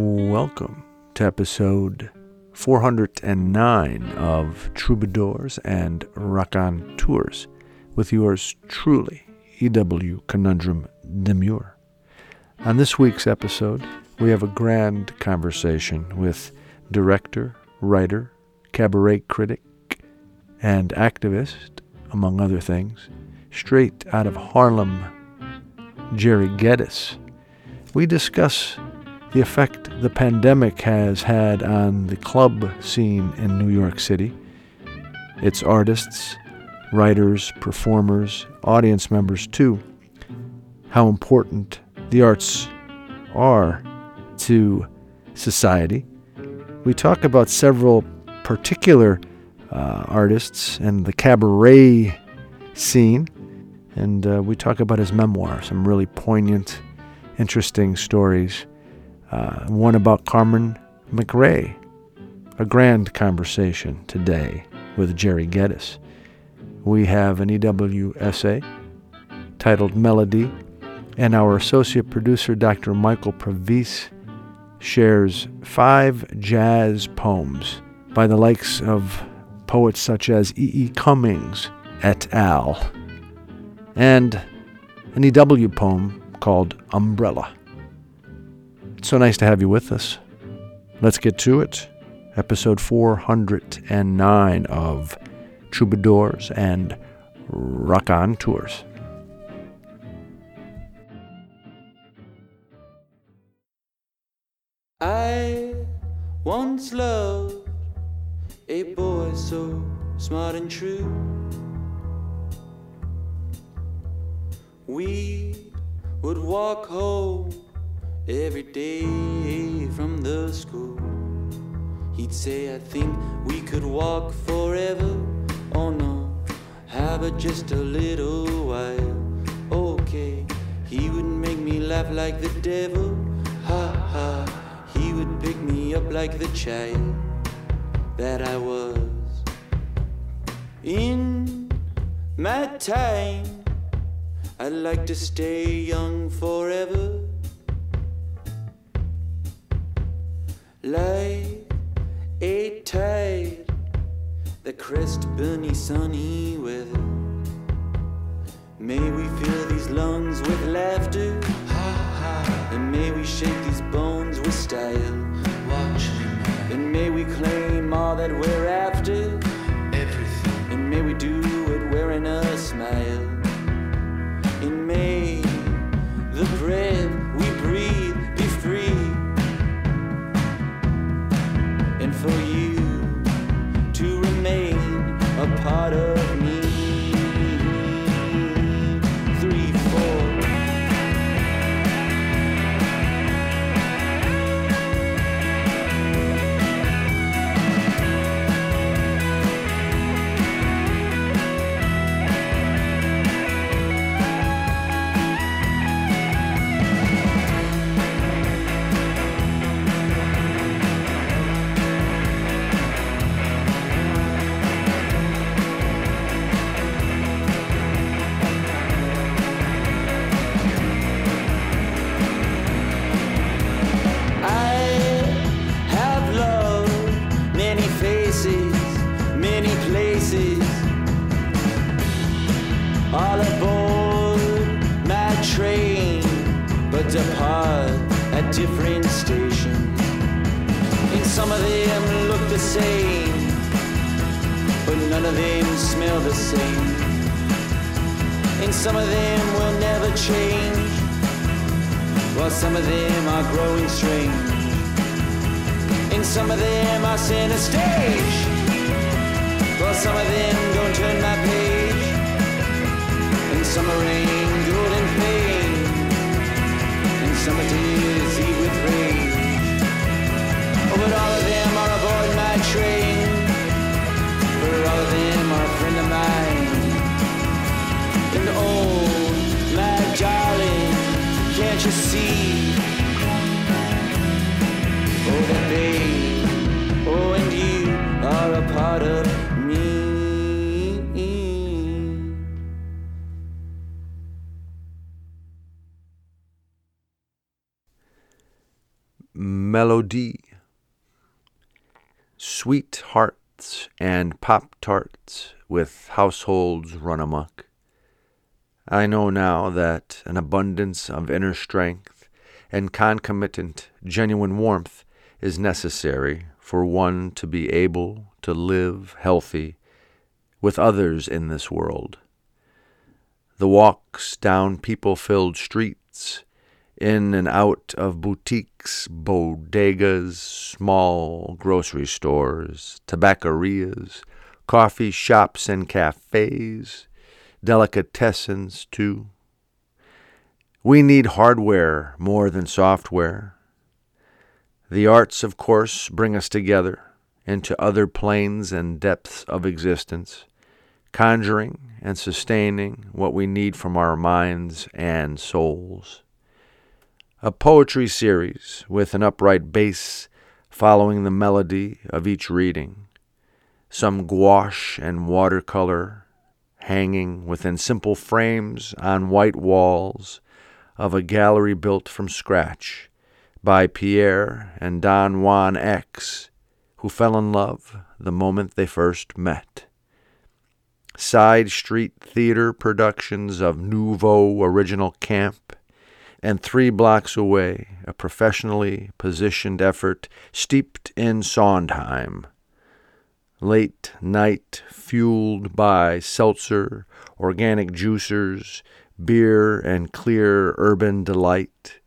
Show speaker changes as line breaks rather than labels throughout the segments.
Welcome to episode 409 of Troubadours and Rock Tours with yours truly, E.W. Conundrum Demure. On this week's episode, we have a grand conversation with director, writer, cabaret critic, and activist, among other things, straight out of Harlem, Jerry Geddes. We discuss the effect the pandemic has had on the club scene in New York City, its artists, writers, performers, audience members too, how important the arts are to society. We talk about several particular uh, artists and the cabaret scene, and uh, we talk about his memoir, some really poignant, interesting stories. Uh, one about Carmen McRae. A grand conversation today with Jerry Geddes. We have an EW essay titled Melody, and our associate producer, Dr. Michael Pravis, shares five jazz poems by the likes of poets such as E. E. Cummings et al., and an EW poem called Umbrella. So nice to have you with us. Let's get to it. Episode 409 of Troubadours and Raconteurs.
I once loved a boy so smart and true. We would walk home every day from the school. He'd say, I think we could walk forever. Oh no, how about just a little while? Okay, he would make me laugh like the devil. Ha ha, he would pick me up like the child that I was. In my time, I'd like to stay young forever. Like a tide that crest beneath sunny weather. May we fill these lungs with laughter, and may we shake these bones with style. And may we claim all that we're after, different stations. And some of them look the same, but none of them smell the same. And some of them will never change while some of them are growing strange. And some of them are center stage, while some of them don't turn my page. And some are rain, but all of them are aboard my train. For all of them are a friend of mine. And oh, my darling, can't you see? Oh, that they, oh, and you are a part of me.
Melody Sweethearts and Pop Tarts with households run amok. I know now that an abundance of inner strength and concomitant genuine warmth is necessary for one to be able to live healthy with others in this world. The walks down people filled streets, in and out of boutiques, bodegas, small grocery stores, tabaccerias, coffee shops and cafes, delicatessens too. We need hardware more than software. The arts, of course, bring us together into other planes and depths of existence, conjuring and sustaining what we need from our minds and souls. A poetry series with an upright bass following the melody of each reading, some gouache and watercolor hanging within simple frames on white walls of a gallery built from scratch by Pierre and Don Juan X, who fell in love the moment they first met. Side street theater productions of Nouveau Original Camp, and three blocks away, a professionally positioned effort steeped in Sondheim. Late night, fueled by seltzer, organic juicers, beer, and clear urban delight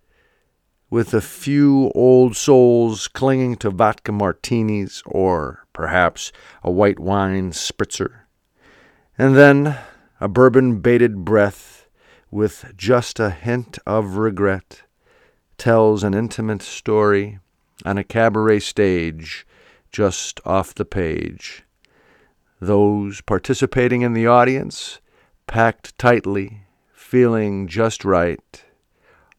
with a few old souls clinging to vodka martinis or perhaps a white wine spritzer. And then a bourbon baited breath with just a hint of regret tells an intimate story on a cabaret stage just off the page. Those participating in the audience, packed tightly, feeling just right,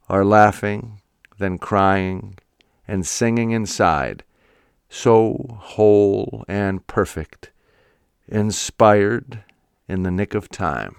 are laughing then crying and singing inside, so whole and perfect, inspired in the nick of time.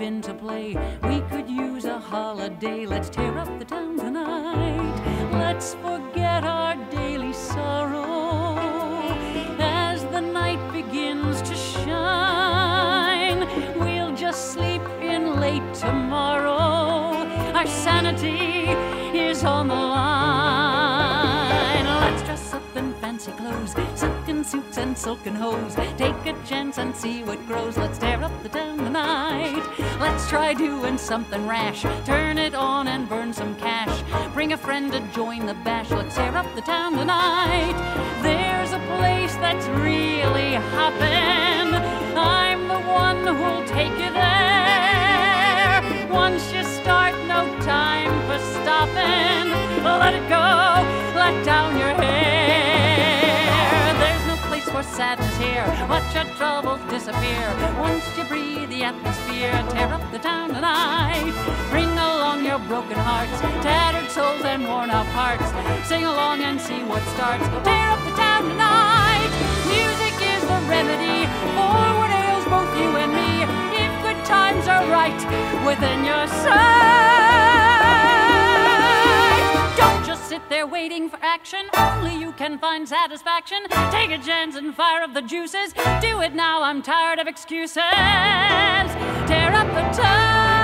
Work, give in to play. We could use a holiday. Let's tear up the town tonight. Let's forget our daily sorrow as the night begins to shine. We'll just sleep in late tomorrow. Our sanity suits and silken hose. Take a chance and see what grows. Let's tear up the town tonight. Let's try doing something rash. Turn it on and burn some cash. Bring a friend to join the bash. Let's tear up the town tonight. There's a place that's really hoppin'. I'm the one who'll take you there. Once you start, no time for stopping. Let it go, let down your hair. Sadness here. Watch your troubles disappear. Once you breathe the atmosphere, tear up the town tonight. Bring along your broken hearts, tattered souls and worn out parts. Sing along and see what starts. Tear up the town tonight. Music is the remedy for what ails both you and me. If good times are right within your sit there waiting for action. Only you can find satisfaction. Take a chance and fire up the juices. Do it now. I'm tired of excuses. Tear up the town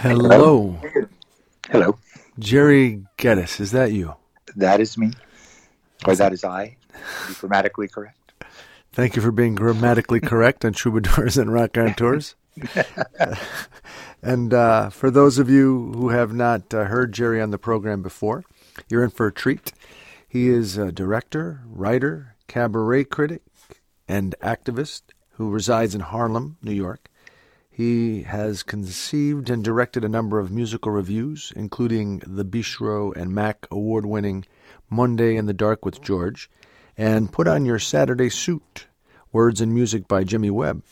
Hello,
Hello,
Jerry Geddes. Is that you?
that is me, or that is I. Grammatically correct.
Thank you for being grammatically correct on Troubadours and Rock Tours. And uh, for those of you who have not uh, heard Jerry on the program before, you're in for a treat. He is a director, writer, cabaret critic, and activist who resides in Harlem, New York. He has conceived and directed a number of musical reviews, including the Bistro and Mac award winning Monday in the Dark with George, and Put on Your Saturday Suit Words and Music by Jimmy Webb.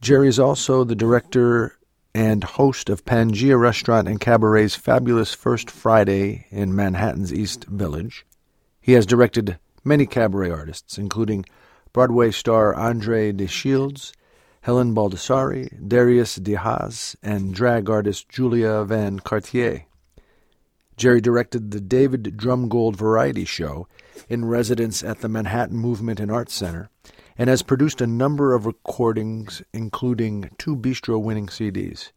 Jerry is also the director and host of Pangea Restaurant and Cabaret's fabulous First Friday in Manhattan's East Village. He has directed many cabaret artists, including Broadway star Andre de Shields, Helen Baldassare, Darius de Haas, and drag artist Julia Van Cartier. Jerry directed the David Drumgold Variety Show in residence at the Manhattan Movement and Arts Center and has produced a number of recordings, including two Bistro winning CDs.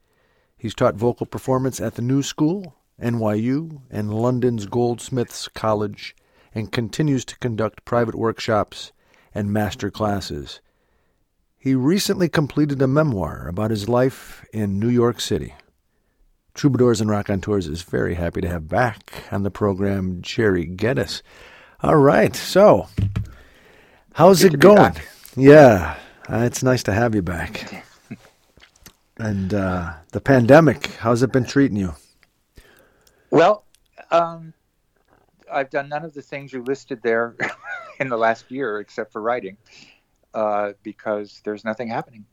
He's taught vocal performance at the New School, NYU, and London's Goldsmiths College, and continues to conduct private workshops and master classes. He recently completed a memoir about his life in New York City. Troubadours and Raconteurs is very happy to have back on the program Jerry Geddes. All right, so how's
Good
it going? Yeah, uh, it's nice to have you back. and uh, the pandemic, how's it been treating you?
Well, um, I've done none of the things you listed there in the last year, except for writing, uh, because there's nothing happening.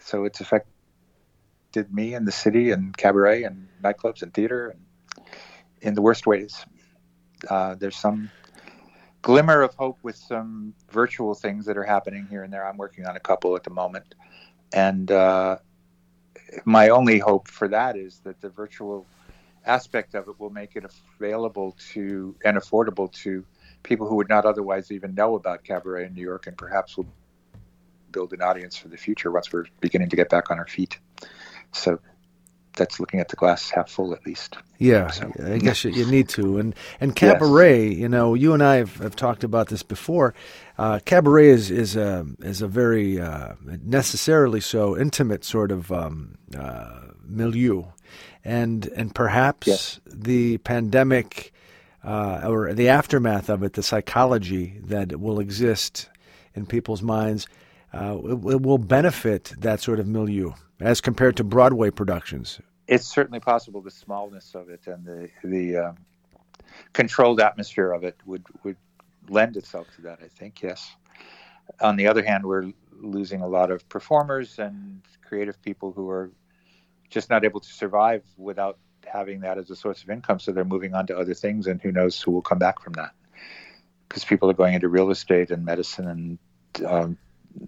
So it's affected me and the city and cabaret and nightclubs and theater and in the worst ways. Uh, there's some glimmer of hope with some virtual things that are happening here and there. I'm working on a couple at the moment, and uh, my only hope for that is that the virtual aspect of it will make it available to and affordable to people who would not otherwise even know about cabaret in New York, and perhaps will build an audience for the future once we're beginning to get back on our feet. So that's looking at the glass half full, at least.
Yeah,
So-
I guess you, you need to. And and cabaret, you know, you and I have, have talked about this before. Uh, cabaret is is a is a very uh, necessarily so intimate sort of um, uh, milieu, and and perhaps
Yes.
the pandemic uh, or the aftermath of it, the psychology that will exist in people's minds, uh, it, it will benefit that sort of milieu as compared to Broadway productions.
it's certainly possible the smallness of it and the the um, controlled atmosphere of it would would lend itself to that. I think yes. On the other hand, we're losing a lot of performers and creative people who are just not able to survive without having that as a source of income. So they're moving on to other things, and who knows who will come back from that? Because people are going into real estate and medicine and um,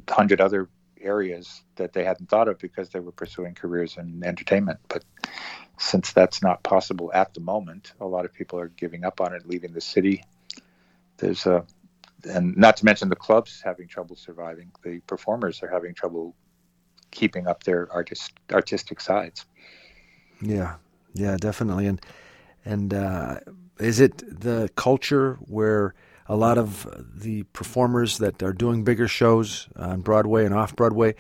hundred other areas that they hadn't thought of because they were pursuing careers in entertainment. But since that's not possible at the moment, a lot of people are giving up on it, leaving the city. There's a, and not to mention the clubs having trouble surviving. The performers are having trouble keeping up their artist artistic sides.
Yeah, yeah, definitely. And and uh, is it the culture where a lot of the performers that are doing bigger shows on Broadway and off Broadway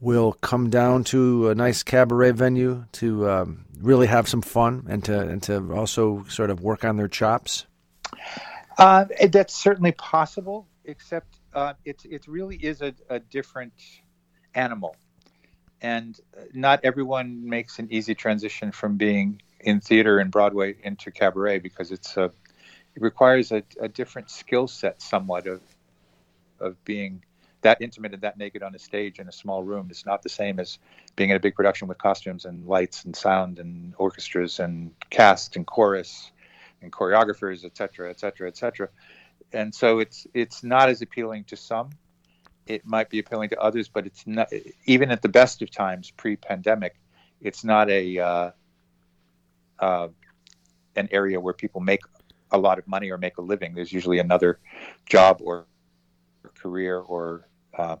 will come down to a nice cabaret venue to um, really have some fun and to and to also sort of work on their chops?
Uh, that's certainly possible, except uh, it it really is a, a different animal, and not everyone makes an easy transition from being in theater and Broadway into cabaret because it's a it requires a, a different skill set, somewhat of of being that intimate and that naked on a stage in a small room. It's not the same as being in a big production with costumes and lights and sound and orchestras and cast and chorus and choreographers, et cetera, et cetera, et cetera. And so it's it's not as appealing to some. It might be appealing to others, but it's not. Even at the best of times, pre-pandemic, it's not a uh, uh, an area where people make a lot of money or make a living. There's usually another job or career or uh,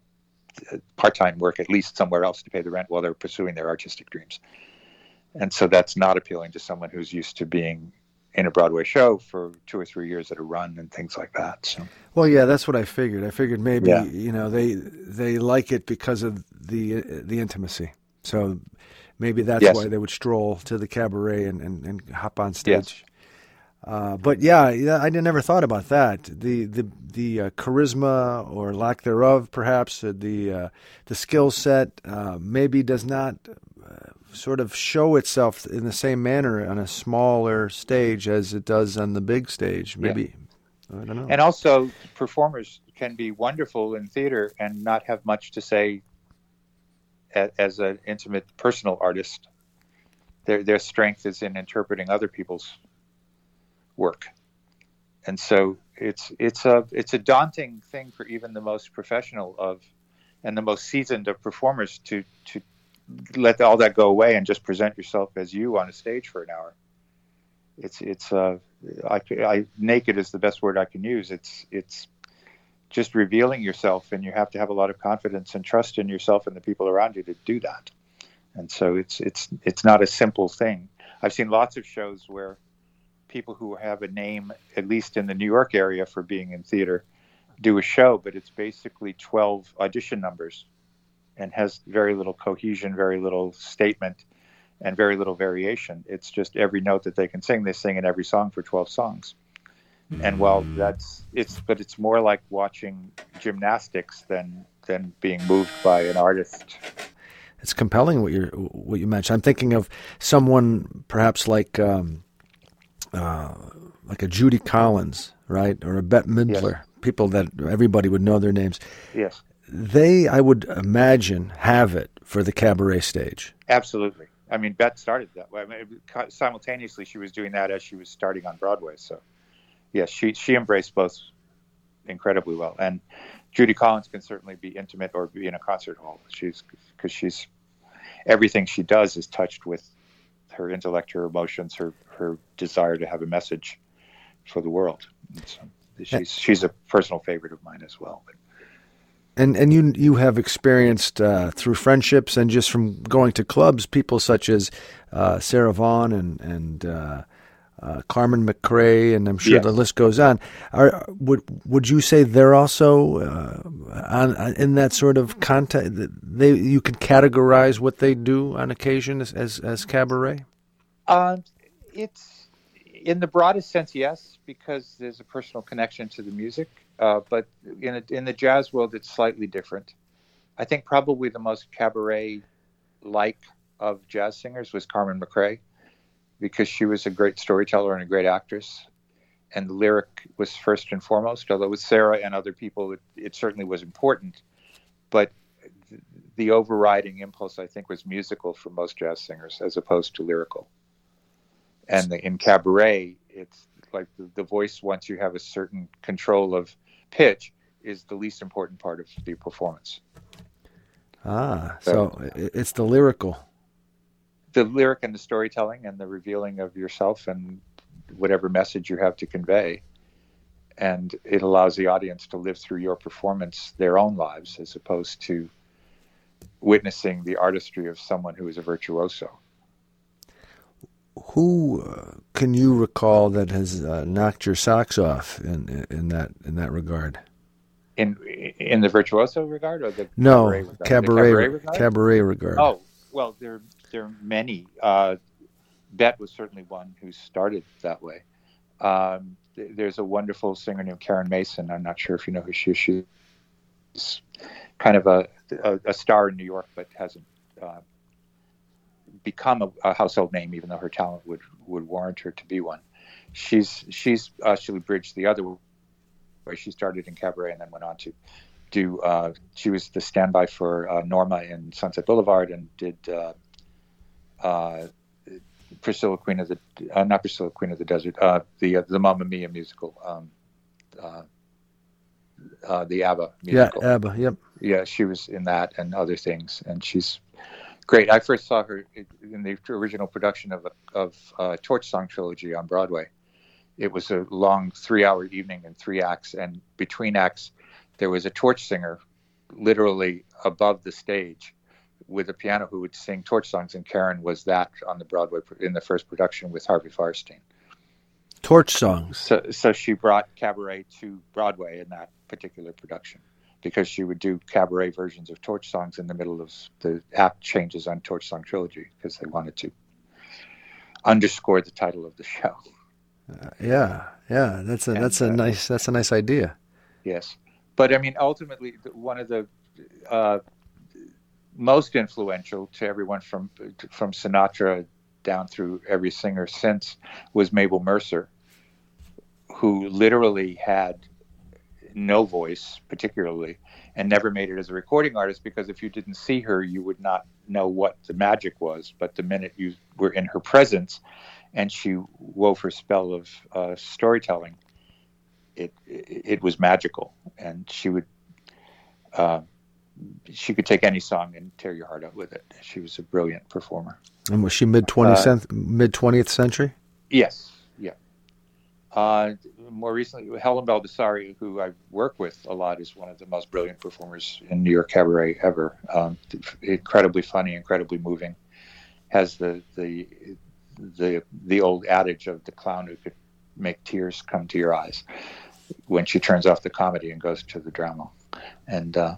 part-time work at least somewhere else to pay the rent while they're pursuing their artistic dreams. And so that's not appealing to someone who's used to being in a Broadway show for two or three years at a run and things like that. So
Well, yeah, that's what I figured. I figured maybe
Yeah.
you know they they like it because of the the intimacy. So maybe that's
Yes.
why they would stroll to the cabaret and, and, and hop on
Yes.
Uh, but yeah, yeah, I never thought about that. The the the uh, charisma or lack thereof, perhaps uh, the uh, the skill set, uh, maybe does not uh, sort of show itself in the same manner on a smaller stage as it does on the big stage. Maybe I don't know.
And also, performers can be wonderful in theater and not have much to say a- as an intimate personal artist. Their their strength is in interpreting other people's work, and so it's it's a it's a daunting thing for even the most professional of and the most seasoned of performers to to let all that go away and just present yourself as you on a stage for an hour. It's it's uh I, I naked is the best word I can use. It's it's just revealing yourself, and you have to have a lot of confidence and trust in yourself and the people around you to do that. And so it's it's it's not a simple thing. I've seen lots of shows where people who have a name, at least in the New York area, for being in theater, do a show, but it's basically twelve audition numbers, and has very little cohesion, very little statement, and very little variation. It's just every note that they can sing, they sing in every song for twelve songs and while that's it's but it's more like watching gymnastics than than being moved by an artist
it's compelling what you're what you mentioned. I'm thinking of someone perhaps like um, uh, like a Judy Collins, right, or a Bette Midler, people that everybody would know their names.
yes.
They, I would imagine, have it for the cabaret stage.
absolutely. I mean Bette started that way. I mean, simultaneously she was doing that as she was starting on broadway. So yes she she embraced both incredibly well. And judy collins can certainly be intimate or be in a concert hall. She's because she's everything she does is touched with her intellect her emotions her her desire to have a message for the world. She's she's a personal favorite of mine as well.
And and you you have experienced uh, through friendships and just from going to clubs, people such as uh, Sarah Vaughan and and uh, uh, Carmen McRae, and I'm sure
Yes.
the list goes on. Are would would you say they're also uh, on, on in that sort of context? They you could categorize what they do on occasion as as, as cabaret.
Um, it's in the broadest sense, yes, because there's a personal connection to the music. Uh, but in a, in the jazz world, it's slightly different. I think probably the most cabaret-like of jazz singers was Carmen McRae, because she was a great storyteller and a great actress, and the lyric was first and foremost. Although with Sarah and other people, it, it certainly was important, but th- the overriding impulse, I think, was musical for most jazz singers as opposed to lyrical. And the, in cabaret, it's like the, the voice, once you have a certain control of pitch, is the least important part of the performance.
Ah, so i- it's the lyrical.
The lyric and the storytelling and the revealing of yourself and whatever message you have to convey. And it allows the audience to live through your performance their own lives as opposed to witnessing the artistry of someone who is a virtuoso.
Who uh, can you recall that has uh, knocked your socks off in in that in that regard?
In in the virtuoso regard or the
No,
cabaret regard? The
cabaret
regard?
cabaret regard.
Oh well, there there are many. Uh, was certainly one who started that way. Um, th- there's a wonderful singer named Karen Mason. I'm not sure if you know who she is. She's kind of a a, a star in New York, but hasn't uh, become a, a household name, even though her talent would would warrant her to be one. She's she's actually bridged the other way. She started in cabaret and then went on to do. Uh, she was the standby for uh, Norma in Sunset Boulevard and did uh, uh, Priscilla Queen of the uh, not Priscilla Queen of the Desert, uh, the uh, the Mamma Mia musical, um, uh, uh, the ABBA musical. yeah.
ABBA. Yep.
yeah, she was in that and other things, and she's great. I first saw her in the original production of of uh, Torch Song trilogy on Broadway. It was a long three-hour evening in three acts, and between acts, there was a torch singer, literally above the stage, with a piano who would sing torch songs, and Karen was that on the Broadway in the first production with Harvey Fierstein.
Torch songs.
So, so she brought cabaret to Broadway in that particular production. because she would do cabaret versions of torch songs in the middle of the act changes on torch song trilogy because they wanted to underscore the title of the show
Yeah, yeah, that's a that's a
uh,
nice that's a nice idea.
yes but i mean ultimately one of the uh, most influential to everyone from from sinatra down through every singer since was mabel mercer who literally had no voice particularly and never made it as a recording artist because if you didn't see her you would not know what the magic was. But the minute you were in her presence and she wove her spell of uh, storytelling it, it it was magical. And she would uh, she could take any song and tear your heart out with it she was a brilliant performer
And was she mid twentieth mid twentieth century?
Yes, yeah. Uh, more recently, Helen Baldassare, who I work with a lot, is one of the most brilliant performers in New York cabaret ever. Um, incredibly funny, incredibly moving. Has the the the the old adage of the clown who could make tears come to your eyes when she turns off the comedy and goes to the drama, and uh,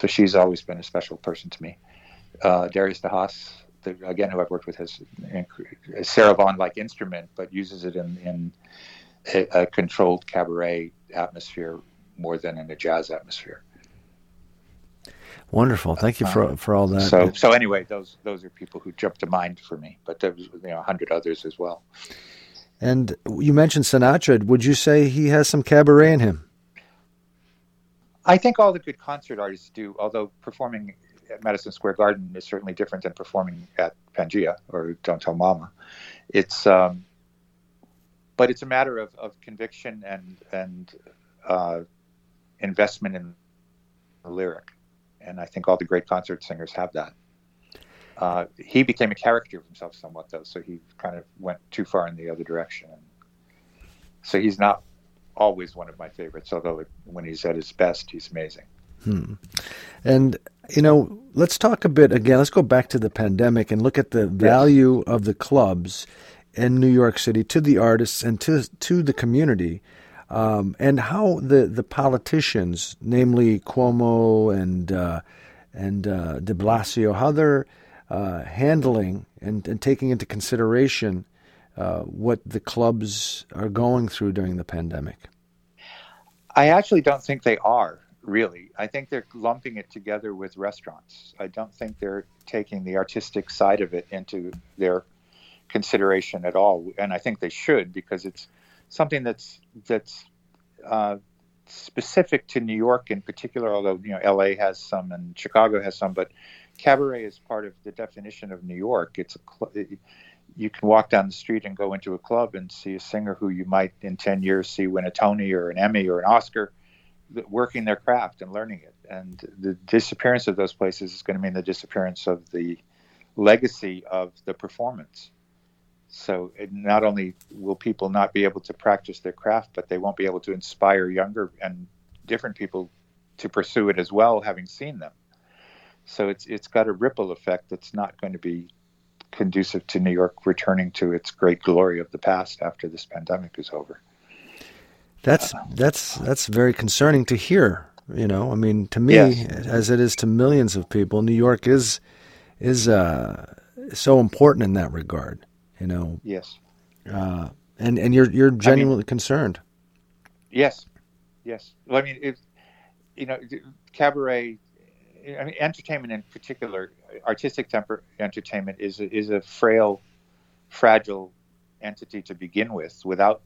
so she's always been a special person to me. Uh, Darius de Haas, the, again, who I've worked with, has a Sarah Vaughan-like instrument, but uses it in, in a, a controlled cabaret atmosphere more than in a jazz atmosphere.
Wonderful. Thank you for for all that.
So, so anyway, those those are people who jump to mind for me, but there's you know a hundred others as well.
and you mentioned Sinatra. Would you say he has some cabaret in him?
I think all the good concert artists do, although performing at Madison Square Garden is certainly different than performing at Pangea or Don't Tell Mama. It's, um, but it's a matter of, of conviction and and uh, investment in the lyric, and I think all the great concert singers have that. Uh, he became a character of himself somewhat, though, so he kind of went too far in the other direction. So he's not always one of my favorites, although when he's at his best, he's amazing.
And you know, let's talk a bit again. Let's go back to the pandemic and look at the value of the clubs in New York City to the artists and to to the community, um, and how the the politicians, namely Cuomo and uh, and uh, De Blasio, how they're uh, handling and, and taking into consideration uh, what the clubs are going through during the pandemic.
I actually don't think they are really. I think they're lumping it together with restaurants. I don't think they're taking the artistic side of it into their consideration at all, and I think they should because it's something that's that's uh, specific to New York in particular. Although you know L.A. has some and Chicago has some, but cabaret is part of the definition of New York. It's a cl- you can walk down the street and go into a club and see a singer who you might in 10 years see win a Tony or an Emmy or an Oscar working their craft and learning it. And the disappearance of those places is going to mean the disappearance of the legacy of the performance. So not only will people not be able to practice their craft, but they won't be able to inspire younger and different people to pursue it as well, having seen them. So it's it's got a ripple effect that's not going to be conducive to New York returning to its great glory of the past after this pandemic is over.
That's that's that's very concerning to hear. You know, I mean, to me,
Yes.
as it is to millions of people, New York is is uh, so important in that regard. You know,
Yes.
uh, and and you're you're genuinely concerned.
Yes, yes. Well, I mean, it, you know, cabaret. I mean, entertainment in particular, artistic temper entertainment is a, is a frail, fragile entity to begin with. Without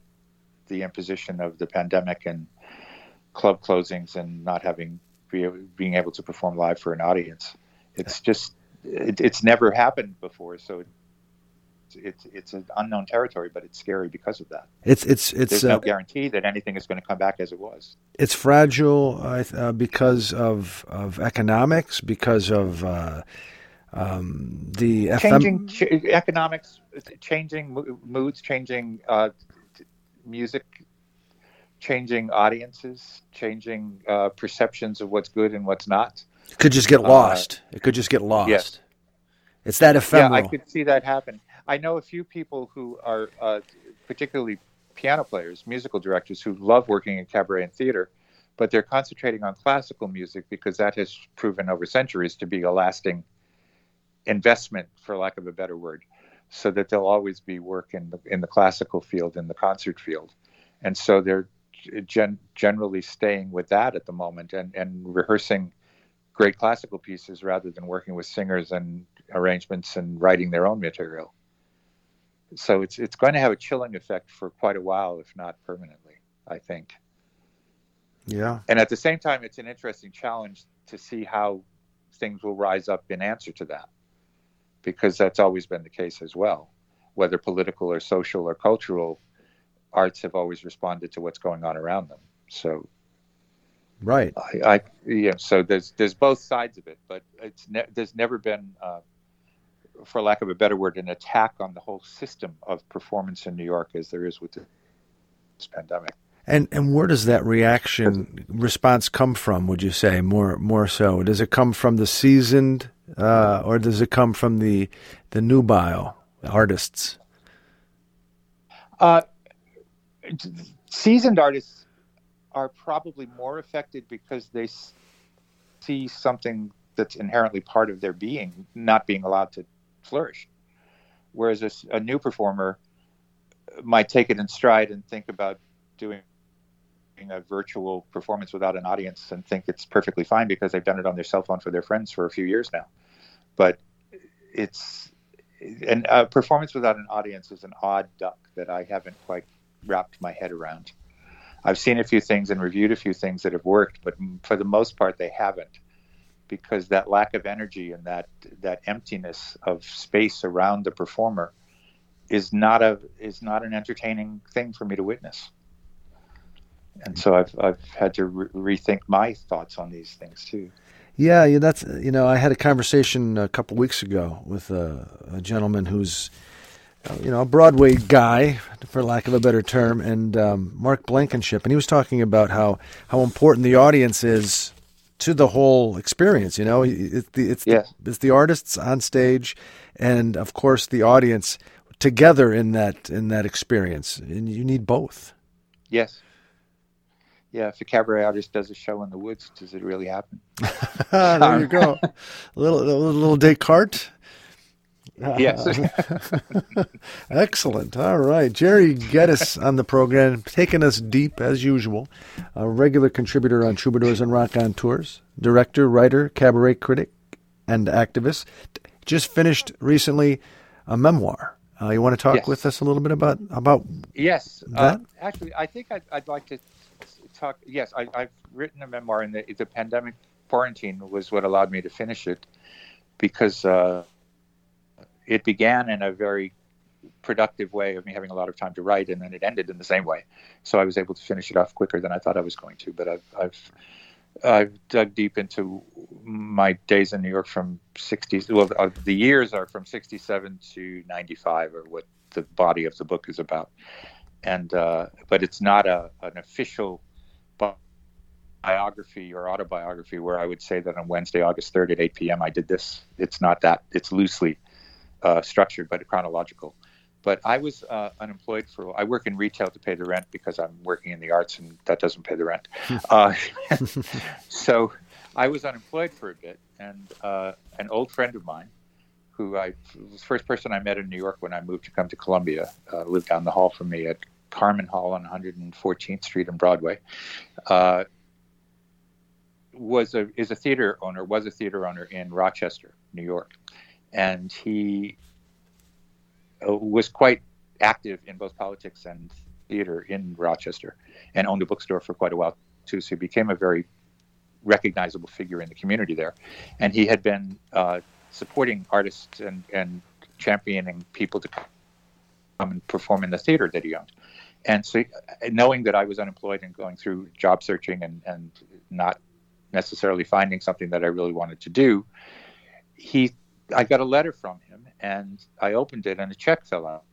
the imposition of the pandemic and club closings and not having be, being able to perform live for an audience, it's just it, it's never happened before. So it's it's it's an unknown territory, but it's scary because of that.
It's it's it's
There's
uh,
no guarantee that anything is going to come back as it was.
it's fragile uh, uh, because of of economics, because of uh, um, the FM
changing ch- economics, changing moods, changing uh, t- music, changing audiences, changing uh, perceptions of what's good and what's not.
It could just get lost. it could just get lost.
yes.
It's that ephemeral.
Yeah, I could see that happen. I know a few people who are uh, particularly piano players, musical directors who love working in cabaret and theater, but they're concentrating on classical music because that has proven over centuries to be a lasting investment, for lack of a better word, so that there'll always be work in the in the classical field, in the concert field, and so they're gen- generally staying with that at the moment and and rehearsing great classical pieces rather than working with singers and arrangements and writing their own material. So it's it's going to have a chilling effect for quite a while, if not permanently. I think.
Yeah.
And at the same time, it's an interesting challenge to see how things will rise up in answer to that, because that's always been the case as well. Whether political or social or cultural, arts have always responded to what's going on around them. So,
Right.
I, I yeah. So there's there's both sides of it, but it's ne- there's never been, uh, for lack of a better word, an attack on the whole system of performance in New York as there is with this pandemic.
And and where does that reaction response come from? Would you say more more so? Does it come from the seasoned, uh, or does it come from the the nubile artists?
Uh, seasoned artists are probably more affected because they see something that's inherently part of their being not being allowed to flourish. Whereas a new performer might take it in stride and think about doing a virtual performance without an audience and think it's perfectly fine because they've done it on their cell phone for their friends for a few years now. But it's and a performance without an audience is an odd duck that I haven't quite wrapped my head around. I've seen a few things and reviewed a few things that have worked, but for the most part, they haven't, because that lack of energy and that that emptiness of space around the performer is not a is not an entertaining thing for me to witness. And so I've I've had to re- rethink my thoughts on these things too.
Yeah, yeah, that's you know, I had a conversation a couple weeks ago with a, a gentleman who's uh, you know a Broadway guy, for lack of a better term, and um, Mark Blankenship, and he was talking about how how important the audience is to the whole experience. You know, it's the it's
Yes.
the, it's the artists on stage, and of course the audience together in that in that experience, and you need both.
Yes. Yeah, if a cabaret artist does a show in the woods, does it really happen?
there you um, go, a little a little Descartes.
Yes.
Excellent. All right. Jerry Geddes on the program, taking us deep as usual. A regular contributor on Troubadours and Raconteurs, director, writer, cabaret critic, and activist. Just finished recently a memoir. Uh, you want to talk
Yes.
with us a little bit about about
Yes. Uh,
That-
actually, I think I'd, I'd like to talk. Yes, I, I've written a memoir, and the, the pandemic quarantine was what allowed me to finish it because uh, it began in a very productive way of me having a lot of time to write, and then it ended in the same way. So I was able to finish it off quicker than I thought I was going to. But I've I've I've dug deep into my days in New York from 60s. Well, uh, the years are from 67 to 95, or what the body of the book is about. And uh, but it's not a an official biography or autobiography where I would say that on Wednesday, August 3rd at 8 p.m. I did this. It's not that. It's loosely uh, structured, but chronological. But I was uh, unemployed for. I work in retail to pay the rent because I'm working in the arts, and that doesn't pay the rent. uh, so I was unemployed for a bit, and uh, an old friend of mine, who I was the first person I met in New York when I moved to come to Columbia, uh, lived down the hall from me at Carman Hall on 114th Street and Broadway. Uh, was a is a theater owner was a theater owner in Rochester, New York, and he uh, was quite active in both politics and theater in Rochester, and owned a bookstore for quite a while too. So he became a very recognizable figure in the community there, and he had been uh, supporting artists and and championing people to come and perform in the theater that he owned. And so, uh, knowing that I was unemployed and going through job searching and, and not necessarily finding something that I really wanted to do, he, I got a letter from him, and I opened it, and a check fell out.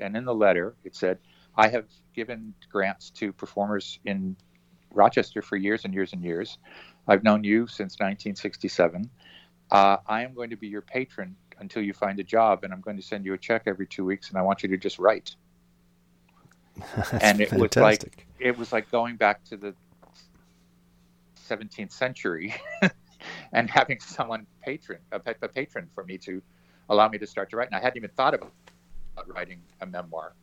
And in the letter, it said, "I have given grants to performers in Rochester for years and years and years. I've known you since 1967. Uh, I am going to be your patron until you find a job, and I'm going to send you a check every two weeks, and I want you to just write." And it was
fantastic.
like it was like going back to the 17th century and having someone patron a, a patron for me to allow me to start to write. And I hadn't even thought about writing a memoir.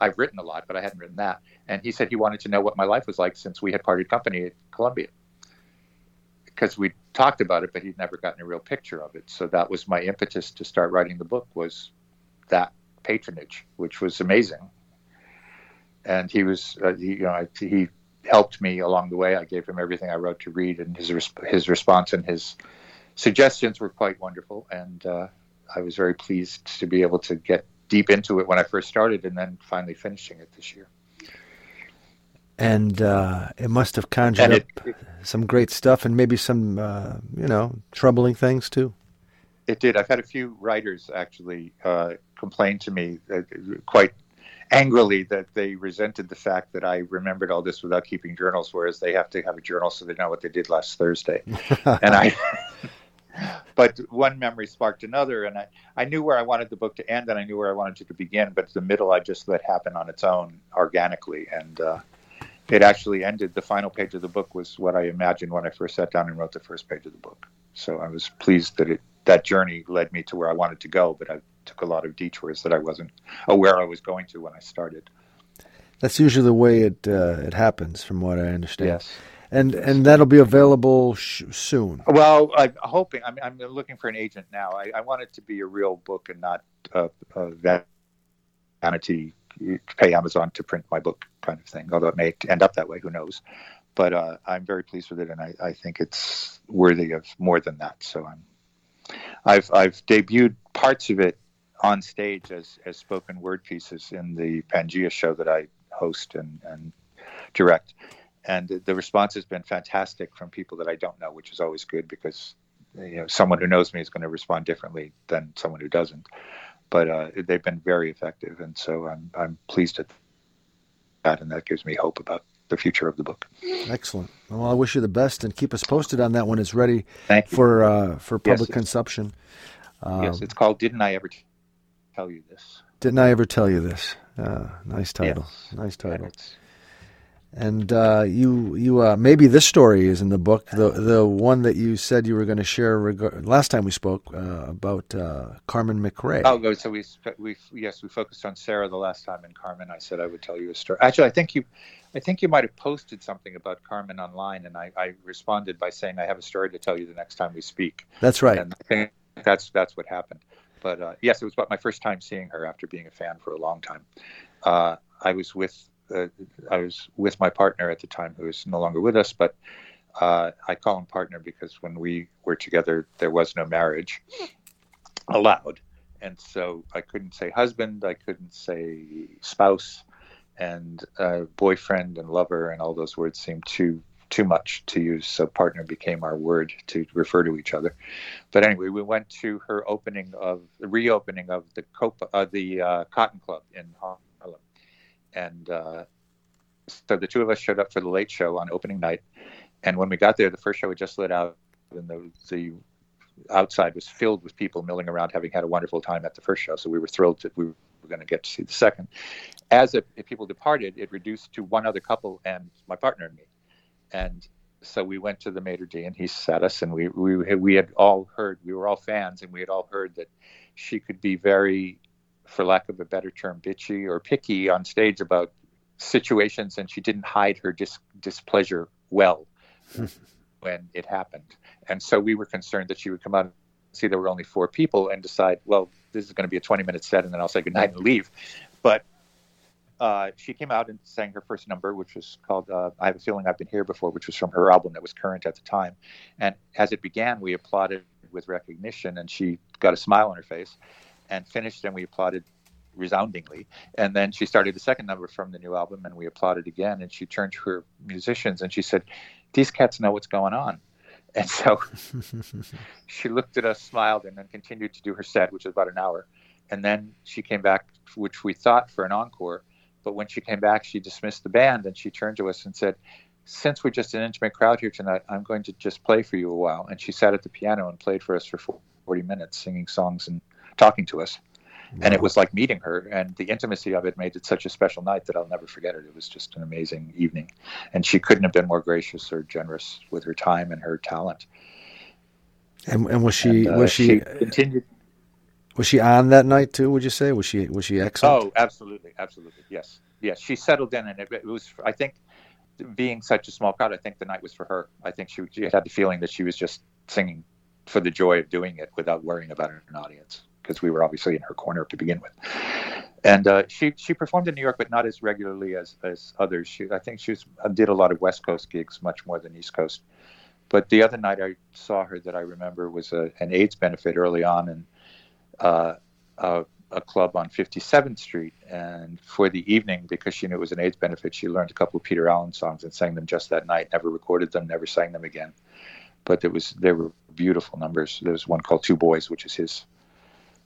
I've written a lot, but I hadn't written that. And he said he wanted to know what my life was like since we had parted company at Columbia. Because we talked about it, but he'd never gotten a real picture of it. So that was my impetus to start writing the book was that patronage, which was amazing. And he was, uh, he, you know, he helped me along the way. I gave him everything I wrote to read, and his his response and his suggestions were quite wonderful. And uh, I was very pleased to be able to get deep into it when I first started, and then finally finishing it this year.
And uh, it must have conjured it, up it, some great stuff, and maybe some, uh, you know, troubling things too.
It did. I've had a few writers actually uh, complain to me uh, quite angrily that they resented the fact that I remembered all this without keeping journals, whereas they have to have a journal so they know what they did last Thursday. and I, but one memory sparked another, and I, I knew where I wanted the book to end, and I knew where I wanted it to begin. But the middle, I just let happen on its own organically, and uh, it actually ended. The final page of the book was what I imagined when I first sat down and wrote the first page of the book. So I was pleased that it that journey led me to where I wanted to go, but I took a lot of detours that I wasn't aware I was going to when I started.
That's usually the way it uh, it happens, from what I understand.
Yes
and and that'll be available sh- soon.
Well, I'm hoping. I'm, I'm looking for an agent now. I, I want it to be a real book and not a, a vanity. Pay Amazon to print my book kind of thing. Although it may end up that way, who knows? But uh, I'm very pleased with it, and I, I think it's worthy of more than that. So I'm. I've I've debuted parts of it on stage as as spoken word pieces in the Pangea show that I host and and direct and the response has been fantastic from people that I don't know, which is always good because you know someone who knows me is going to respond differently than someone who doesn't. But uh, they've been very effective, and so I'm I'm pleased at that, and that gives me hope about the future of the book.
Excellent. Well, I wish you the best, and keep us posted on that when it's ready
Thank
for uh, for public yes, consumption.
yes, it's called "Didn't I Ever Tell You This?"
Didn't I ever tell you this? Uh, nice title.
Yes.
Nice title. And uh, you, you uh, maybe this story is in the book, the the one that you said you were going to share reg- last time we spoke uh, about uh, Carmen McRae.
Oh, so we we yes we focused on Sarah the last time, and Carmen. I said I would tell you a story. Actually, I think you, I think you might have posted something about Carmen online, and I, I responded by saying I have a story to tell you the next time we speak.
That's right.
And I think that's that's what happened. But uh, yes, it was about my first time seeing her after being a fan for a long time. Uh, I was with uh, I was with my partner at the time, who is no longer with us, but uh, I call him partner because when we were together, there was no marriage allowed, and so I couldn't say husband, I couldn't say spouse, and uh, boyfriend and lover, and all those words seemed too too much to use. So partner became our word to refer to each other. But anyway, we went to her opening of the reopening of the Copa, uh, the uh, Cotton Club in Hong and uh, so the two of us showed up for the late show on opening night. And when we got there, the first show had just lit out, and the, the outside was filled with people milling around, having had a wonderful time at the first show. So we were thrilled that we were going to get to see the second. As if people departed, it reduced to one other couple and my partner and me. And so we went to the maitre d' and he sat us and we, we we had all heard we were all fans and we had all heard that she could be very for lack of a better term, bitchy or picky on stage about situations, and she didn't hide her dis- displeasure well when it happened. And so we were concerned that she would come out and see there were only four people and decide, well, this is going to be a 20 minute set, and then I'll say goodnight and leave. But uh, she came out and sang her first number, which was called uh, I Have a Feeling I've Been Here Before, which was from her album that was current at the time. And as it began, we applauded with recognition, and she got a smile on her face and finished, and we applauded resoundingly. And then she started the second number from the new album, and we applauded again. And she turned to her musicians and she said, "These cats know what's going on." And so she looked at us, smiled, and then continued to do her set, which was about an hour. And then she came back, which we thought for an encore. But when she came back, she dismissed the band and she turned to us and said, Since we're just an intimate crowd here tonight, I'm going to just play for you a while. And she sat at the piano and played for us for 40 minutes, singing songs and talking to us. and it was like meeting her. And the intimacy of it made it such a special night that I'll never forget it. It was just an amazing evening, and she couldn't have been more gracious or generous with her time and her talent.
And, and was she
And, uh,
was she,
continued?
Was she on that night too? Would you say was she was she excellent?
Oh, absolutely, absolutely, yes, yes. She settled in, and it, it was. I think, being such a small crowd, I think the night was for her. I think she, she had the feeling that she was just singing for the joy of doing it without worrying about an audience, because we were obviously in her corner to begin with. And uh, she she performed in New York, but not as regularly as as others. She, I think she was, did a lot of West Coast gigs, much more than East Coast. But the other night I saw her that I remember was a, an AIDS benefit early on, and uh, a, a club on 57th Street. And for the evening, because she knew it was an AIDS benefit, she learned a couple of Peter Allen songs and sang them just that night. Never recorded them, never sang them again. But it was they were beautiful numbers. There was one called Two Boys, which is his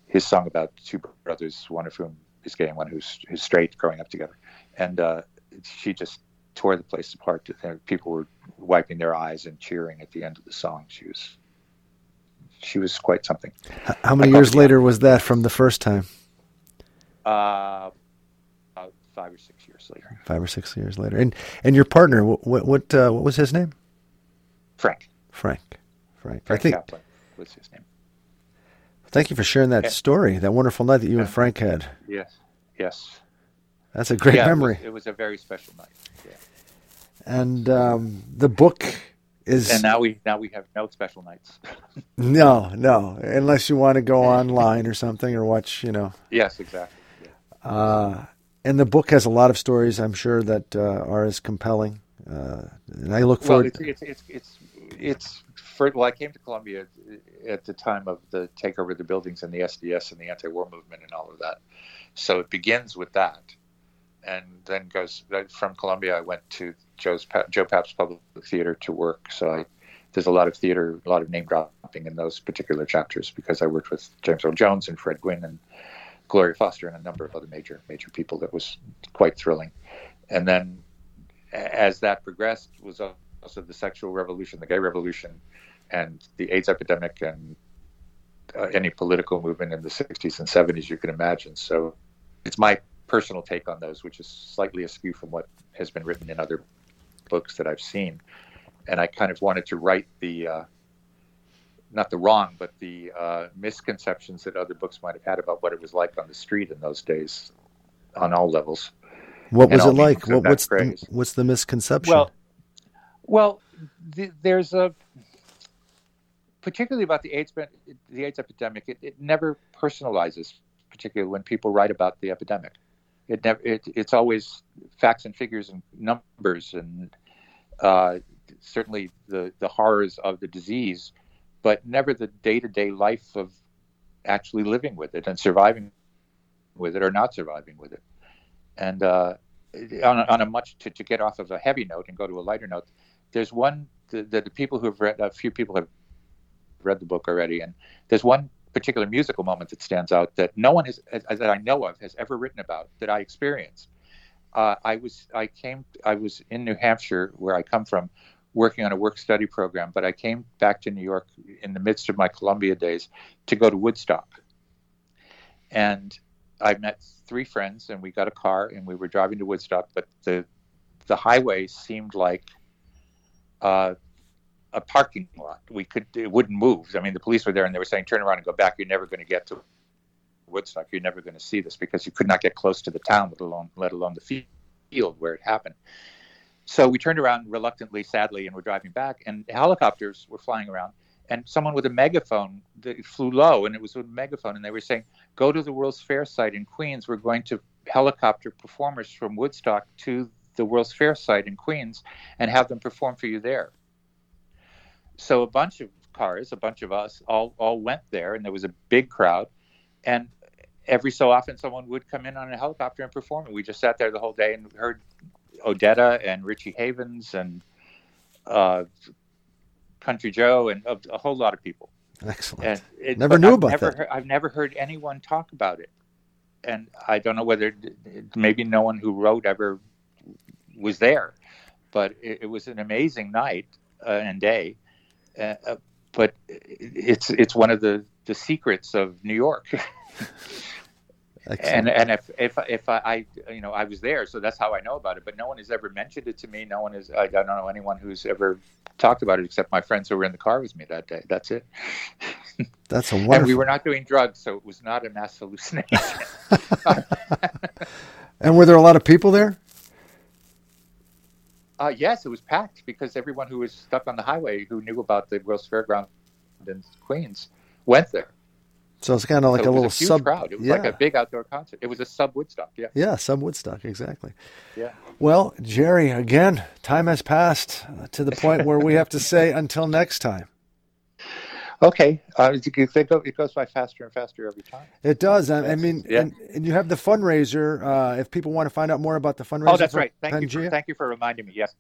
his song about two brothers, one of whom is gay and one who's, who's straight, growing up together. And uh, she just tore the place apart. People were wiping their eyes and cheering at the end of the song. She was she was quite something.
How many years later was that from the first time?
Uh, about five or six years later.
Five or six years later. And and your partner, what what what, uh, what was his name?
Frank.
Frank. Frank.
Frank
I think.
Kaplan was his name.
Thank you for sharing that
Yeah.
story. That wonderful night that you and Frank had.
Yes. Yes.
That's a great
Yeah, it was-
memory.
It was, a very special night. Yeah.
And um, the book is
And now we now we have no special nights.
no, no, unless you want to go online or something or watch, you know.
yes, exactly. Yeah.
Uh, and the book has a lot of stories, I'm sure, that uh, are as compelling. Uh, and I look
Well,
forward.
it's it's it's it's, it's for, well, I came to Columbia at the time of the takeover of the buildings and the SDS and the anti-war movement and all of that. So it begins with that, and then goes from Columbia. I went to Joe's Joe Papp's Public Theater to work. So I, there's a lot of theater, a lot of name dropping in those particular chapters because I worked with James Earl Jones and Fred Gwynne and Gloria Foster and a number of other major major people. That was quite thrilling. And then as that progressed was also the sexual revolution, the gay revolution, and the AIDS epidemic, and uh, any political movement in the 60s and 70s you can imagine. So it's my personal take on those, which is slightly askew from what has been written in other books that I've seen. And I kind of wanted to write the, uh, not the wrong, but the uh, misconceptions that other books might have had about what it was like on the street in those days on all levels.
what was it like? What,
that
what's the, what's the misconception?
Well, well, th- there's a particularly about the AIDS the AIDS epidemic. It, it never personalizes, particularly when people write about the epidemic. It never. It, it's always facts and figures and numbers and uh, certainly the the horrors of the disease, but never the day to day life of actually living with it and surviving with it or not surviving with it. And uh, on, a, on a much to, to get off of a heavy note and go to a lighter note, there's one that the, the people who have read a few people have read the book already, and there's one particular musical moment that stands out that no one has as- that I know of has ever written about that I experienced. Uh, I was I came I was in New Hampshire where I come from, working on a work study program, but I came back to New York in the midst of my Columbia days to go to Woodstock, and I met three friends and we got a car and we were driving to Woodstock, but the the highway seemed like uh, a parking lot. We could it wouldn't move. I mean, the police were there and they were saying, "Turn around and go back. You're never going to get to Woodstock. You're never going to see this because you could not get close to the town, let alone let alone the field where it happened." So we turned around reluctantly, sadly, and we're driving back, and helicopters were flying around, and someone with a megaphone that flew low, and it was a megaphone, and they were saying, "Go to the World's Fair site in Queens. We're going to helicopter performers from Woodstock to the World's Fair site in Queens and have them perform for you there." So a bunch of cars, a bunch of us, all all went there, and there was a big crowd, and every so often someone would come in on a helicopter and perform, and we just sat there the whole day and heard Odetta and Richie Havens and uh, Country Joe and a, a whole lot of people.
Excellent.
And it,
Never knew
I've
about
never
that.
Heard, I've never heard anyone talk about it, and I don't know whether maybe no one who wrote ever was there, but it, it was an amazing night uh, and day. Uh, but it's it's one of the the secrets of New York. and and if if if I, I you know I was there, so that's how I know about it. But no one has ever mentioned it to me. No one is. I don't know anyone who's ever talked about it except my friends who were in the car with me that day. That's it.
That's a wonderful.
And we were not doing drugs, so it was not a mass hallucination.
and were there a lot of people there?
Uh, yes, it was packed because everyone who was stuck on the highway who knew about the Gross Fairground in Queens went there.
So it's kind of like
so
a little
a
sub
crowd. It was
yeah.
like a big outdoor concert. It was a sub Woodstock. Yeah.
Yeah, sub Woodstock, exactly.
Yeah.
Well, Jerry, again, time has passed to the point where we have to say until next time.
Okay, uh, it goes by faster and faster every time.
It does. I, I mean,
Yeah.
and, and you have the fundraiser. Uh, if people want to find out more about the fundraiser,
Oh, that's right. Thank you. For, thank you for reminding me. Yes,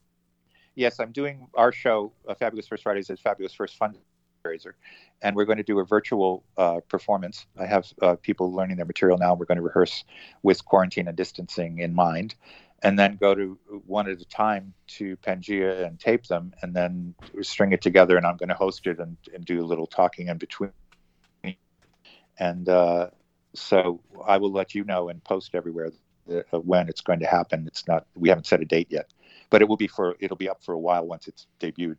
yes, I'm doing our show, uh, Fabulous First Fridays, as Fabulous First Fundraiser, and we're going to do a virtual uh, performance. I have uh, people learning their material now. We're going to rehearse with quarantine and distancing in mind, and then go to one at a time to Pangea and tape them, and then string it together. And I'm going to host it and, and do a little talking in between. And uh, so I will let you know and post everywhere uh, when it's going to happen. It's not we haven't set a date yet, but it will be for it'll be up for a while once it's debuted,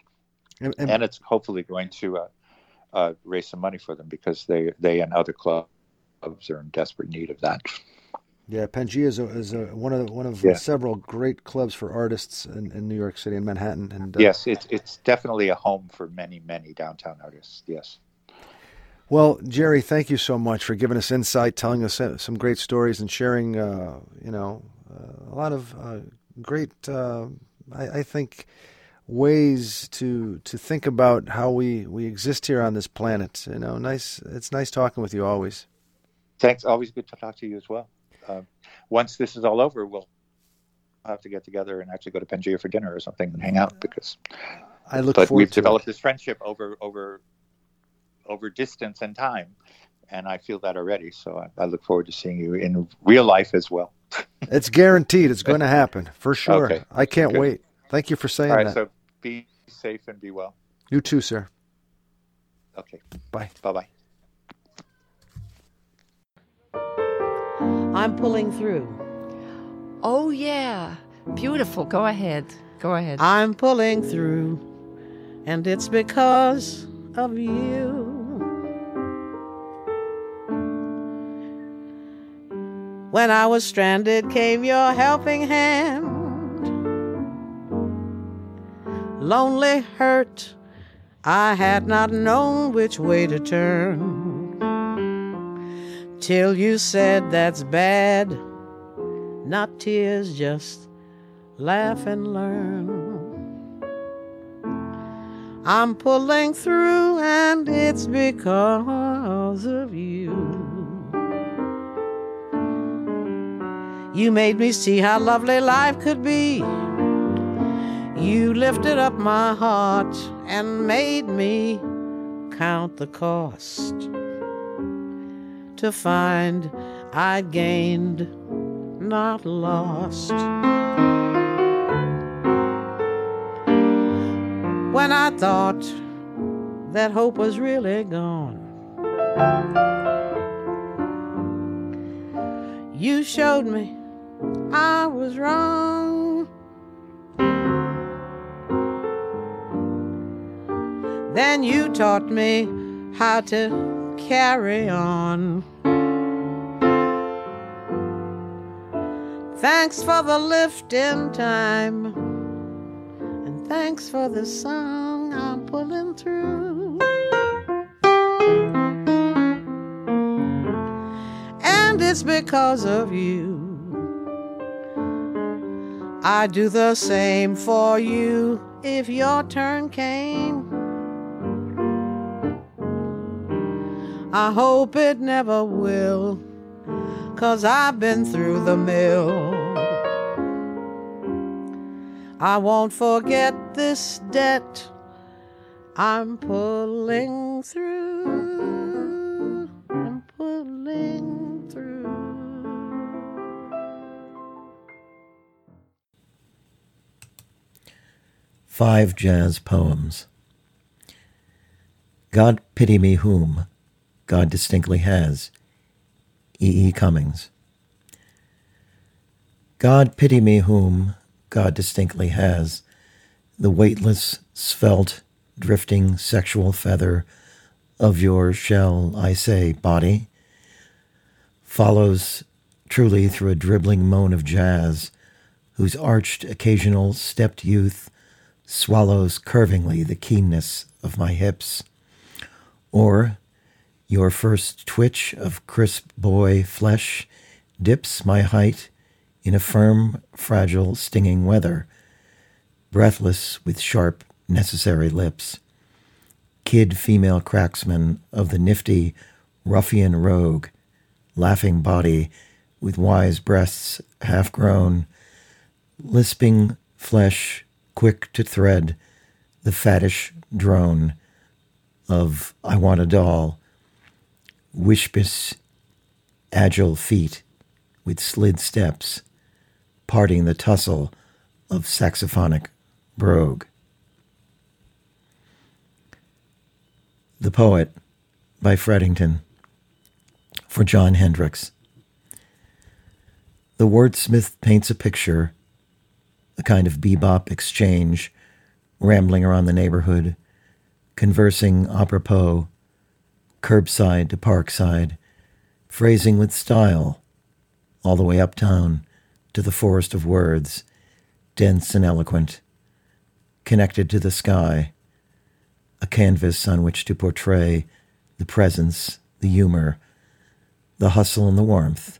And, and-
and it's hopefully going to uh, uh, raise some money for them because they they and other clubs are in desperate need of that.
Yeah, Pangea is, a, is a, one of one of
Yeah.
several great clubs for artists in, in New York City and Manhattan. And uh,
Yes, it's it's definitely a home for many many downtown artists. Yes.
Well, Jerry, thank you so much for giving us insight, telling us uh, some great stories, and sharing, uh, you know, uh, a lot of uh, great, uh, I, I think, ways to to think about how we, we exist here on this planet. You know, nice. It's nice talking with you always.
Thanks. Always good to talk to you as well. Uh, once this is all over, we'll have to get together and actually go to Pangea for dinner or something and hang out because
I look
but
forward
we've
to
developed
it.
this friendship over over over distance and time and i feel that already so I, I look forward to seeing you in real life as well
It's guaranteed. It's going to happen for sure.
Okay.
I can't
Good.
wait. Thank you for saying
all right
that.
so be safe and be well
you too, sir.
okay
Bye.
bye bye
I'm pulling through.
Oh, yeah. Beautiful. Go ahead. Go ahead.
I'm pulling through, and it's because of you. When I was stranded, came your helping hand. Lonely, hurt, I had not known which way to turn. Till you said that's bad, not tears, just laugh and learn. I'm pulling through, and it's because of you. You made me see how lovely life could be. You lifted up my heart and made me count the cost to find I gained, not lost. when I thought that hope was really gone. You showed me I was wrong. Then you taught me how to carry on. Thanks for the lift in time. And thanks for the song I'm pulling through. And it's because of you. I'd do the same for you if your turn came. I hope it never will, cause I've been through the mill. I won't forget this debt I'm pulling through. I'm pulling through.
Five Jazz Poems. God pity me whom God distinctly has. E. E. Cummings. God pity me whom God distinctly has, the weightless, svelte, drifting sexual feather of your, shell, I say, body, follows truly through a dribbling moan of jazz, whose arched occasional stepped youth swallows curvingly the keenness of my hips. Or your first twitch of crisp boy flesh dips my height in a firm, fragile, stinging weather, breathless with sharp, necessary lips. Kid female cracksman of the nifty, ruffian rogue, laughing body with wise breasts half grown, lisping flesh quick to thread the fattish drone of I want a doll, wishpous, agile feet with slid steps, parting the tussle of saxophonic brogue. The Poet by Fredington for Jon Hendricks. The wordsmith paints a picture, a kind of bebop exchange, rambling around the neighborhood, conversing apropos, curbside to parkside, phrasing with style, all the way uptown to the forest of words, dense and eloquent, connected to the sky, a canvas on which to portray the presence, the humor, the hustle and the warmth,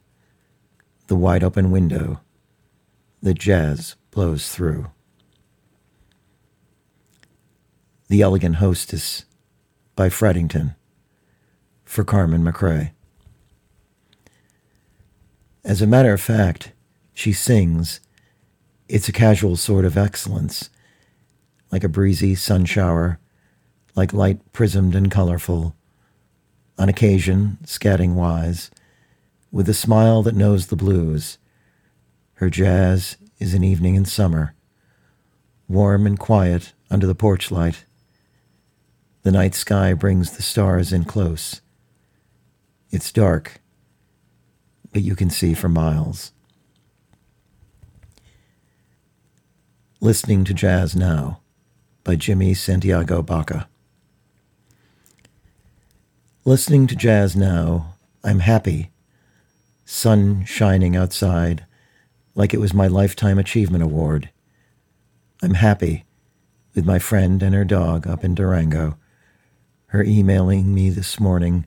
the wide open window, the jazz blows through. The Elegant Hostess by Fredington for Carmen McRae. As a matter of fact, she sings. It's a casual sort of excellence, like a breezy sun shower, like light prismed and colorful, on occasion, scatting wise, with a smile that knows the blues. Her jazz is an evening in summer, warm and quiet under the porch light. The night sky brings the stars in close. It's dark, but you can see for miles. Listening to Jazz Now by Jimmy Santiago Baca. Listening to jazz now, I'm happy. Sun shining outside like it was my Lifetime Achievement Award. I'm happy with my friend and her dog up in Durango. Her emailing me this morning,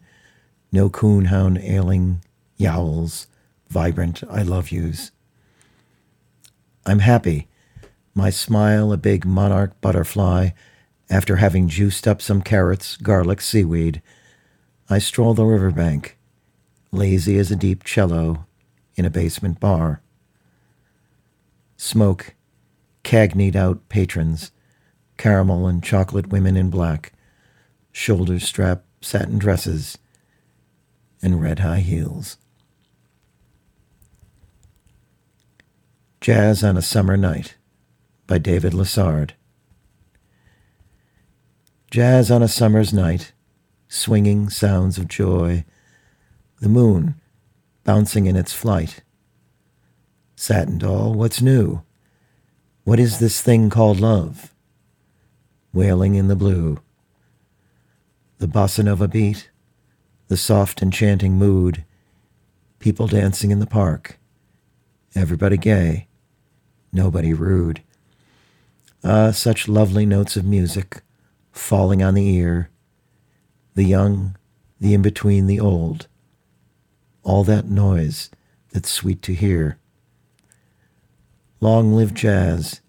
no coonhound ailing, yowls, vibrant I love yous. I'm happy, my smile a big monarch butterfly after having juiced up some carrots, garlic, seaweed I stroll the riverbank, lazy as a deep cello in a basement bar. Smoke, cagneyed out patrons, caramel and chocolate women in black, shoulder strap satin dresses, and red high heels. Jazz on a Summer Night by David Lessard. Jazz on a summer's night swinging sounds of joy, the moon bouncing in its flight. Satin doll, what's new? What is this thing called love? Wailing in the blue. The bossa nova beat, the soft enchanting mood, people dancing in the park, everybody gay, nobody rude. Ah, such lovely notes of music falling on the ear the young, the in between, the old, all that noise that's sweet to hear. Long live jazz,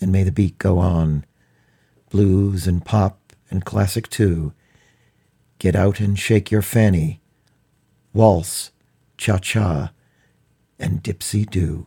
and may the beat go on. Blues and pop and classic too. Get out and shake your fanny. Waltz, cha cha, and dipsy do.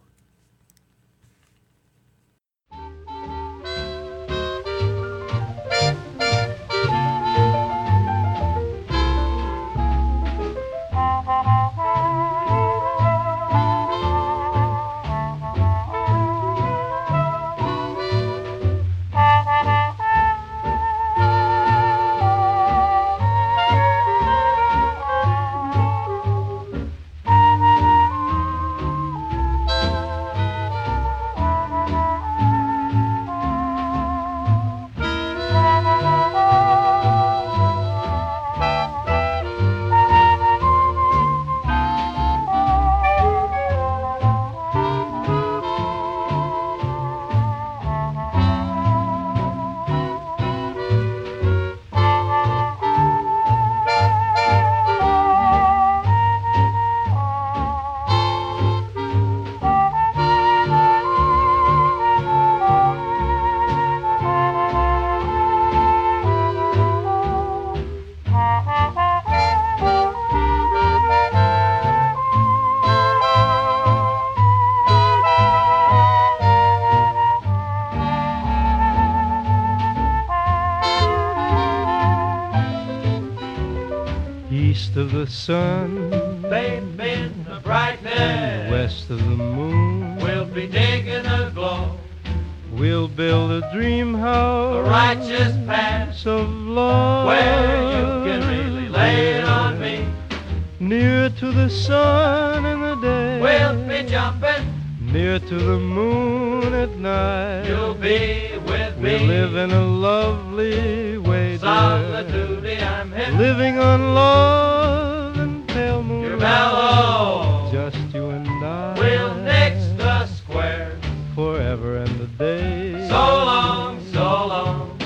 Forever and a day.
So long, so long.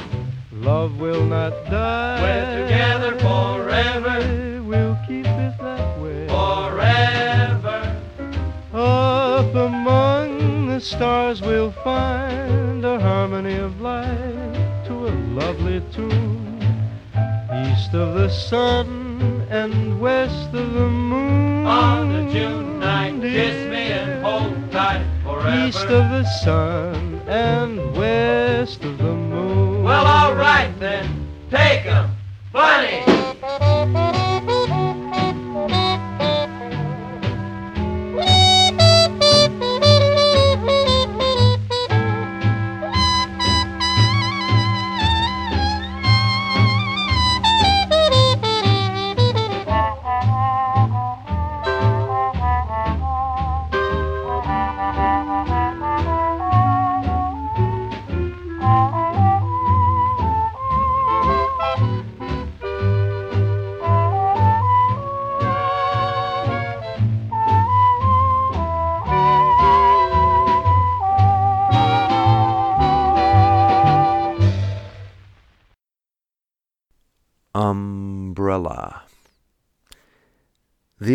Love will not die.
We're together forever.
We'll keep it that way.
Forever.
Up among the stars we'll find a harmony of light to a lovely tune. East of the sun and west of the moon.
On a June night, kiss me and hold tight.
East of the sun and west of the moon.
Well, all right then. Take 'em, bunny.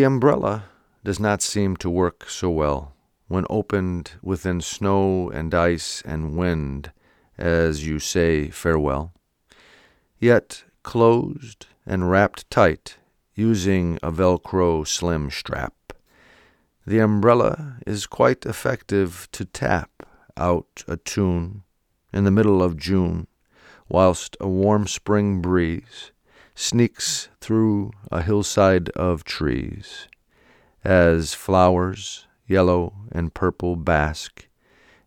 The umbrella does not seem to work so well when opened within snow and ice and wind as you say farewell. Yet closed and wrapped tight using a Velcro slim strap, the umbrella is quite effective to tap out a tune in the middle of June whilst a warm spring breeze sneaks through a hillside of trees, as flowers, yellow and purple, bask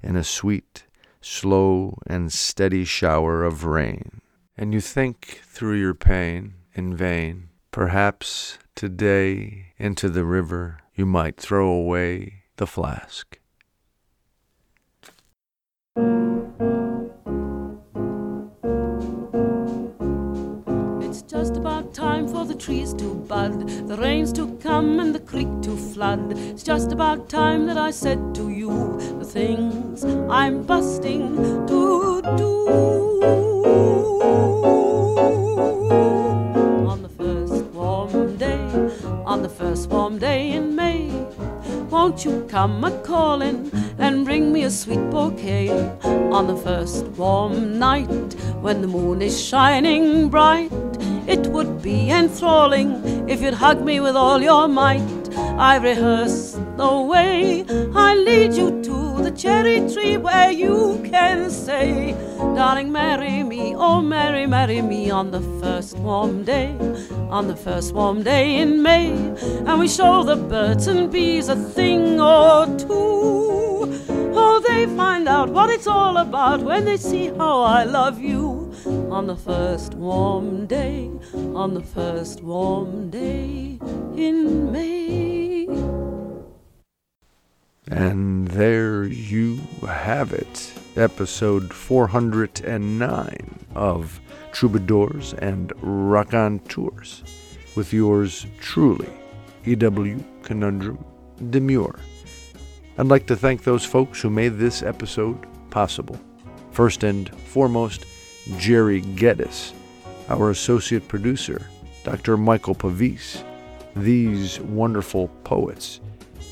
in a sweet, slow, and steady shower of rain. And you think through your pain in vain. Perhaps today into the river you might throw away the flask.
Bud, the rains to come, and the creek to flood. It's just about time that I said to you the things I'm busting to do. On the first warm day, on the first warm day in May, won't you come a calling and bring me a sweet bouquet? On the first warm night, when the moon is shining bright, it would be enthralling if you'd hug me with all your might. I rehearse the way I lead you to the cherry tree where you can say, Darling, marry me, oh, marry, marry me on the first warm day, on the first warm day in May. And we show the birds and bees a thing or two. Oh, they find out what it's all about when they see how I love you on the first warm day, on the first warm day in May.
And there you have it, episode 409 of Troubadours and Rock on Tours, with yours truly, E.W. Conundrum Demure. I'd like to thank those folks who made this episode possible. First and foremost, Jerry Geddes, our associate producer, Dr. Michael Pavis, these wonderful poets,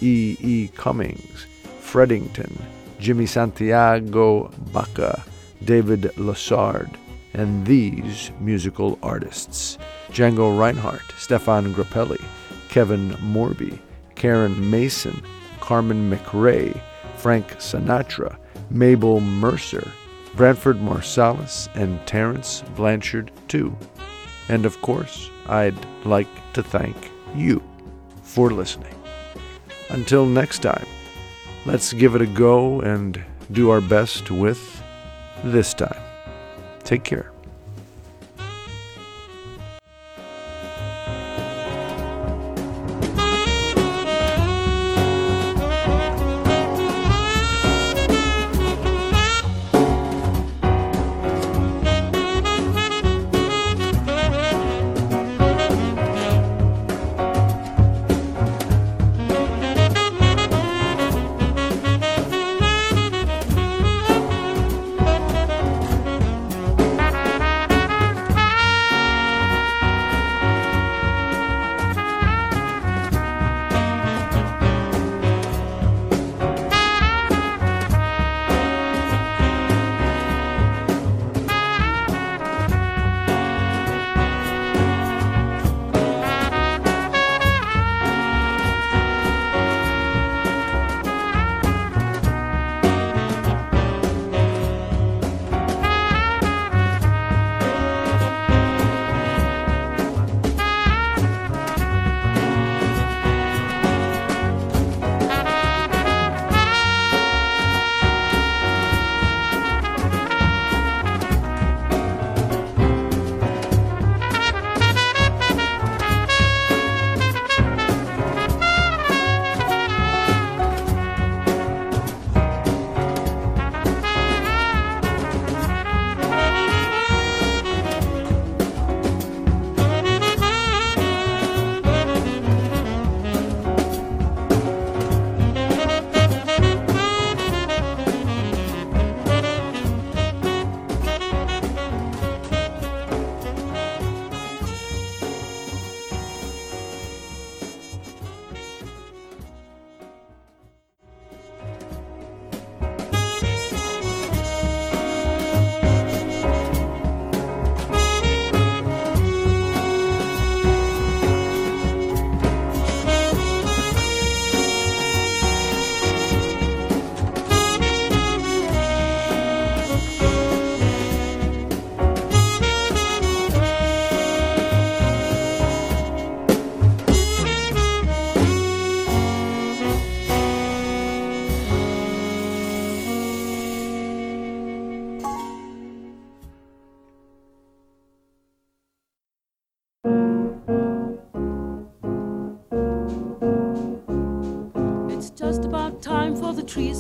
E. E. Cummings, Fredington, Jimmy Santiago Baca, David Lassard, and these musical artists Django Reinhardt, Stéphane Grappelli, Kevin Morby, Karen Mason, Carmen McRae, Frank Sinatra, Mabel Mercer, Branford Marsalis, and Terence Blanchard, too. And of course, I'd like to thank you for listening. Until next time, let's give it a go and do our best with this time. Take care.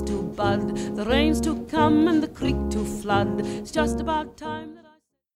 To bud, the rains to come, and the creek to flood. It's just about time that I.